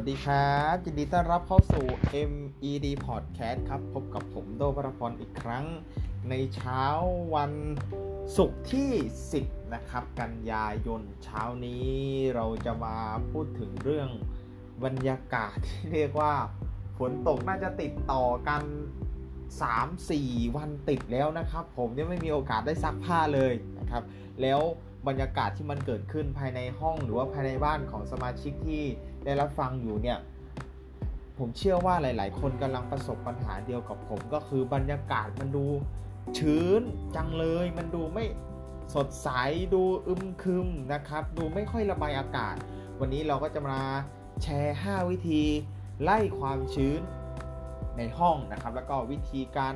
วัสดีครับยินดีต้อนรับเข้าสู่ MED Podcast ครับ พบกับผมโดวรพรอีกครั้ง ในเช้าวันศุกร์ที่ 10 นะครับ กันยายนเช้านี้เราจะมาพูดถึงเรื่องบรรยากาศที่เรียกว่าฝนตกน่าจะติดต่อกัน 3-4 วันติดแล้วนะครับ ผมยังไม่มีโอกาสได้ซักผ้าเลยนะครับ แล้ว บรรยากาศที่มันเกิดขึ้นภายในห้องหรือว่าภายในบ้านของสมาชิกที่ได้รับฟังอยู่เนี่ยผมเชื่อว่าหลาย ๆ คนกำลังประสบปัญหาเดียวกับผมก็คือบรรยากาศมันดูชื้นจังเลย มันดูไม่สดใสดูอึมครึมนะครับ ดูไม่ค่อยระบายอากาศ วันนี้เราก็จะมาแชร์ 5 วิธีไล่ความชื้นในห้องนะครับ แล้วก็วิธีการ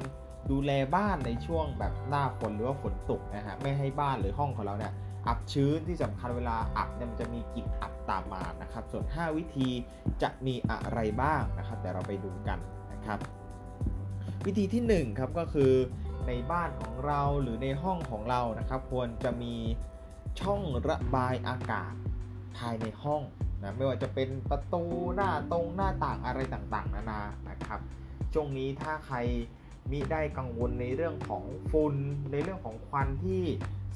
ดูแลบ้านในช่วงแบบหน้าฝนหรือว่าฝนตกนะฮะไม่ให้บ้านหรือห้องของเราเนี่ย อับชื้นที่สำคัญเวลาอับเนี่ยมันจะมีกลิ่นอับตามมานะครับ ส่วน 5 วิธีจะมีอะไรบ้างนะครับเดี๋ยวเราไปดูกันนะครับ วิธีที่1ครับก็คือในบ้านของเราหรือในห้องของเรานะครับ ควรจะมีช่องระบายอากาศภายในห้องนะไม่ว่าจะเป็นประตูหน้าตรงหน้าต่างอะไรต่างๆ นานานะครับ ช่วงนี้ถ้าใครมิได้กังวลในเรื่องของฝุ่นในเรื่องของควันที่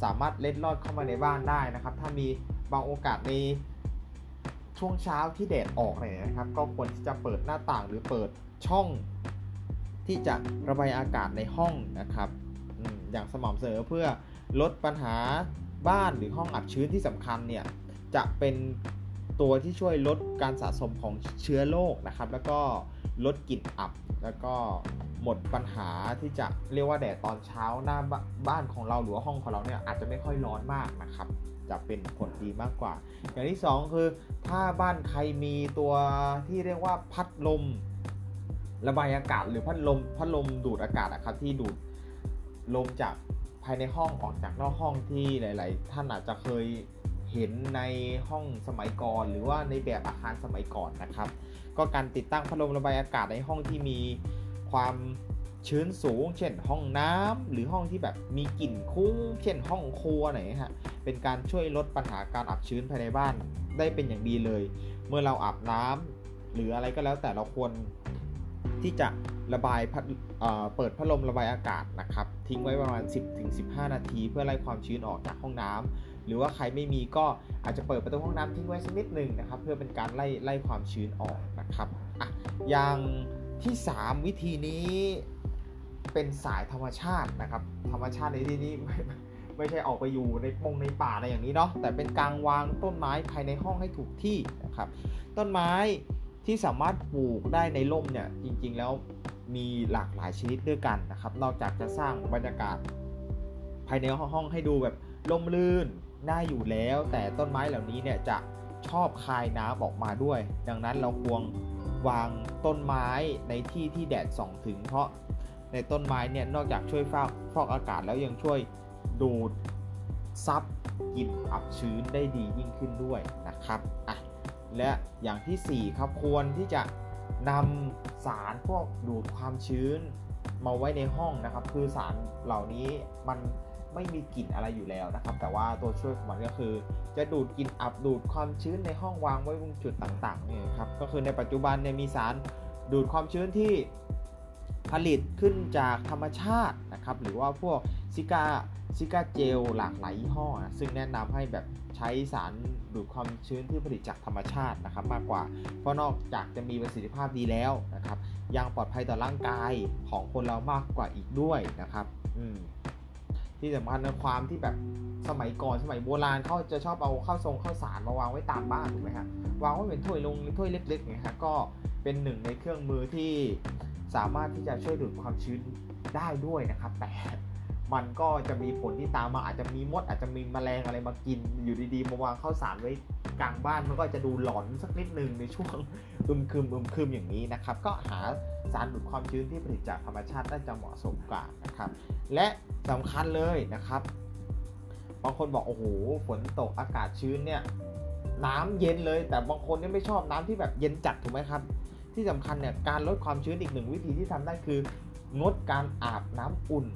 สามารถเล็ดลอดเข้ามาในบ้านได้นะครับ ถ้ามีบางโอกาสในช่วงเช้าที่แดดออกเนี่ยนะครับ ก็ควรที่จะเปิดหน้าต่างหรือเปิดช่องที่จะระบายอากาศในห้องนะครับอย่างสม่ำเสมอเพื่อลดปัญหาบ้านหรือห้องอับชื้นที่สำคัญเนี่ยจะเป็นตัวที่ช่วยลดการสะสมของเชื้อโรคนะครับ แล้วก็ ลดกลิ่นอับ แล้วก็หมดปัญหาที่จะเรียกว่าแดดตอนเช้าหน้าบ้านของเราหรือว่าห้องของเราเนี่ยอาจจะไม่ค่อยร้อนมากนะครับ จะเป็นผลดีมากกว่า อย่างที่ 2 คือถ้าบ้านใครมีตัวที่เรียกว่าพัดลม ระบายอากาศหรือพัดลมพัดลมดูดอากาศนะครับที่ดูดลมจากภายในห้องออกจากนอกห้องที่หลาย ๆ ท่านอาจจะเคย เห็นในห้องสมัยก่อน หรือว่าในแบบอาคารสมัยก่อนนะครับ ก็การติดตั้งพัดลมระบายอากาศในห้องที่มีความชื้นสูง เช่นห้องน้ำหรือห้องที่แบบมีกลิ่นคุ้ง เช่นห้องครัวไหนฮะ เป็นการช่วยลดปัญหาการอับชื้นภายในบ้านได้เป็นอย่างดีเลย เมื่อเราอาบน้ำหรืออะไรก็แล้วแต่เราควรที่จะระบายเปิดพัดลมระบายอากาศนะครับ ทิ้งไว้ประมาณ 10-15 นาที เพื่อไล่ความชื้นออกจากห้องน้ำ หรือว่าใครไม่มีก็อาจจะเปิดประตูห้องน้ำทิ้งไว้สักนิดหนึ่งนะครับ เพื่อเป็นการไล่ไล่ความชื้นออกนะครับอะอย่างที่ 3 วิธีนี้เป็นสายธรรมชาตินะครับ ธรรมชาติในที่นี้ไม่ไม่ใช่ออกไปอยู่ในปงในป่าอะไรอย่างนี้เนาะแต่เป็นการวางต้นไม้ภายในห้องให้ถูกที่นะครับต้นไม้ที่สามารถปลูกได้ในร่มเนี่ยจริงๆแล้วมีหลากหลายชนิดด้วยกันนะครับ นอกจากจะสร้างบรรยากาศภายในห้องให้ดูแบบร่มรื่น น่าอยู่แล้ว แต่ต้นไม้เหล่านี้เนี่ยจะชอบคายน้ำออกมาด้วย ดังนั้นเราควรวางต้นไม้ในที่ที่แดดส่องถึง เพราะในต้นไม้เนี่ยนอกจากช่วยฟอกฟอกอากาศแล้วยังช่วยดูดซับกลิ่นอับชื้นได้ดียิ่งขึ้นด้วยนะครับอะและอย่างที่ 4 ครับควรที่จะนำสารพวกดูดความชื้นมาไว้ในห้องนะครับ คือสารเหล่านี้มัน ไม่มีกลิ่นอะไรอยู่แล้วนะครับ แต่ว่าตัวช่วยของมันก็คือ จะดูดกลิ่นอับดูดความชื้นในห้องวางไว้ตรงจุดต่างๆนี่ครับก็คือในปัจจุบันเนี่ยมีสารดูดความชื้นที่ผลิตขึ้นจากธรรมชาตินะครับหรือว่าพวกซิกาซิกาเจลหลากหลายยี่ห้อนะซึ่งแนะนำให้แบบใช้สารดูดความชื้นที่ผลิตจากธรรมชาตินะครับ มากกว่าเพราะนอกจากจะมีประสิทธิภาพดีแล้วนะครับ ยังปลอดภัยต่อร่างกายของคนเรามากกว่าอีกด้วยนะครับ อืม ที่สำคัญในความที่แบบสมัยก่อนสมัยโบราณเขาจะชอบเอาข้าวทรงข้าวสารมาวางไว้ตามบ้านถูกไหมฮะวางไว้เป็นถ้วยลงถ้วยเล็กๆนะฮะก็เป็นหนึ่งในเครื่องมือที่สามารถที่จะช่วยดูดความชื้นได้ด้วยนะครับแต่ มันก็จะมีผลที่ตามมาอาจจะมีมดอาจจะมีแมลงอะไรมากิน อยู่ดีๆมาวางข้าวสารไว้กลางบ้านมันก็จะดูหลอนสักนิดนึงในช่วงอึมคืมอึมคืมอย่างนี้นะครับ ก็หาสารดูดความชื้นที่ผลิตจากธรรมชาติน่าจะเหมาะสมกว่านะครับ และสำคัญเลยนะครับบางคนบอกโอ้โหฝนตกอากาศชื้นเนี่ยน้ำเย็นเลย แต่บางคนเนี่ยไม่ชอบน้ำที่แบบเย็นจัดถูกไหมครับ ที่สำคัญเนี่ยการลดความชื้นอีกหนึ่งวิธีที่ทำได้คืองดการอาบน้ำอุ่น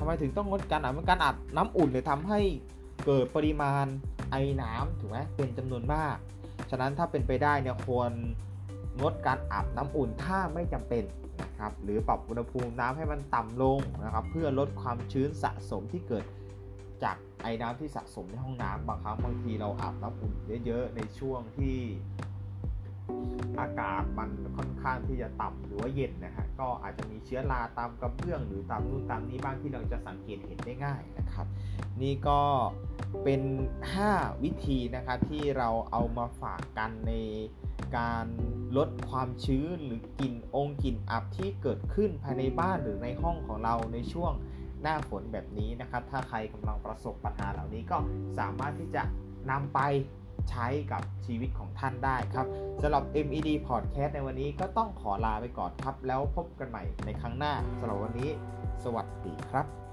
ทำไมถึงต้องงดการอาบการอาบน้ำอุ่นเลยทำให้เกิดปริมาณไอน้ำถูกไหมเป็นจำนวนมาก ฉะนั้นถ้าเป็นไปได้เนี่ยควรงดการอาบน้ำอุ่นถ้าไม่จำเป็นนะครับหรือปรับอุณหภูมิน้ำให้มันต่ำลงนะครับเพื่อลดความชื้นสะสมที่เกิดจากไอ้น้ำที่สะสมในห้องน้ำบางครั้งบางทีเราอาบน้ำอุ่นเยอะๆในช่วงที่ อากาศมันค่อนข้างที่จะต่ำหรือว่าเย็นนะฮะก็อาจจะมีเชื้อราตามกระเบื้องหรือตามนู่นตามนี้บ้างที่เราจะสังเกตเห็นได้ง่ายนะครับ นี่ก็เป็น 5 วิธีนะครับที่เราเอามาฝากกันในการลดความชื้นหรือกลิ่นองค์กลิ่นอับที่เกิดขึ้นภายในบ้านหรือในห้องของเราในช่วงหน้าฝนแบบนี้นะครับ ถ้าใครกำลังประสบปัญหาเหล่านี้ก็สามารถที่จะนำไป ใช้กับชีวิตของท่านได้ครับสำหรับ MED Podcast ในวันนี้ก็ต้องขอลาไปก่อนครับ แล้วพบกันใหม่ในครั้งหน้าสำหรับวันนี้ สวัสดีครับ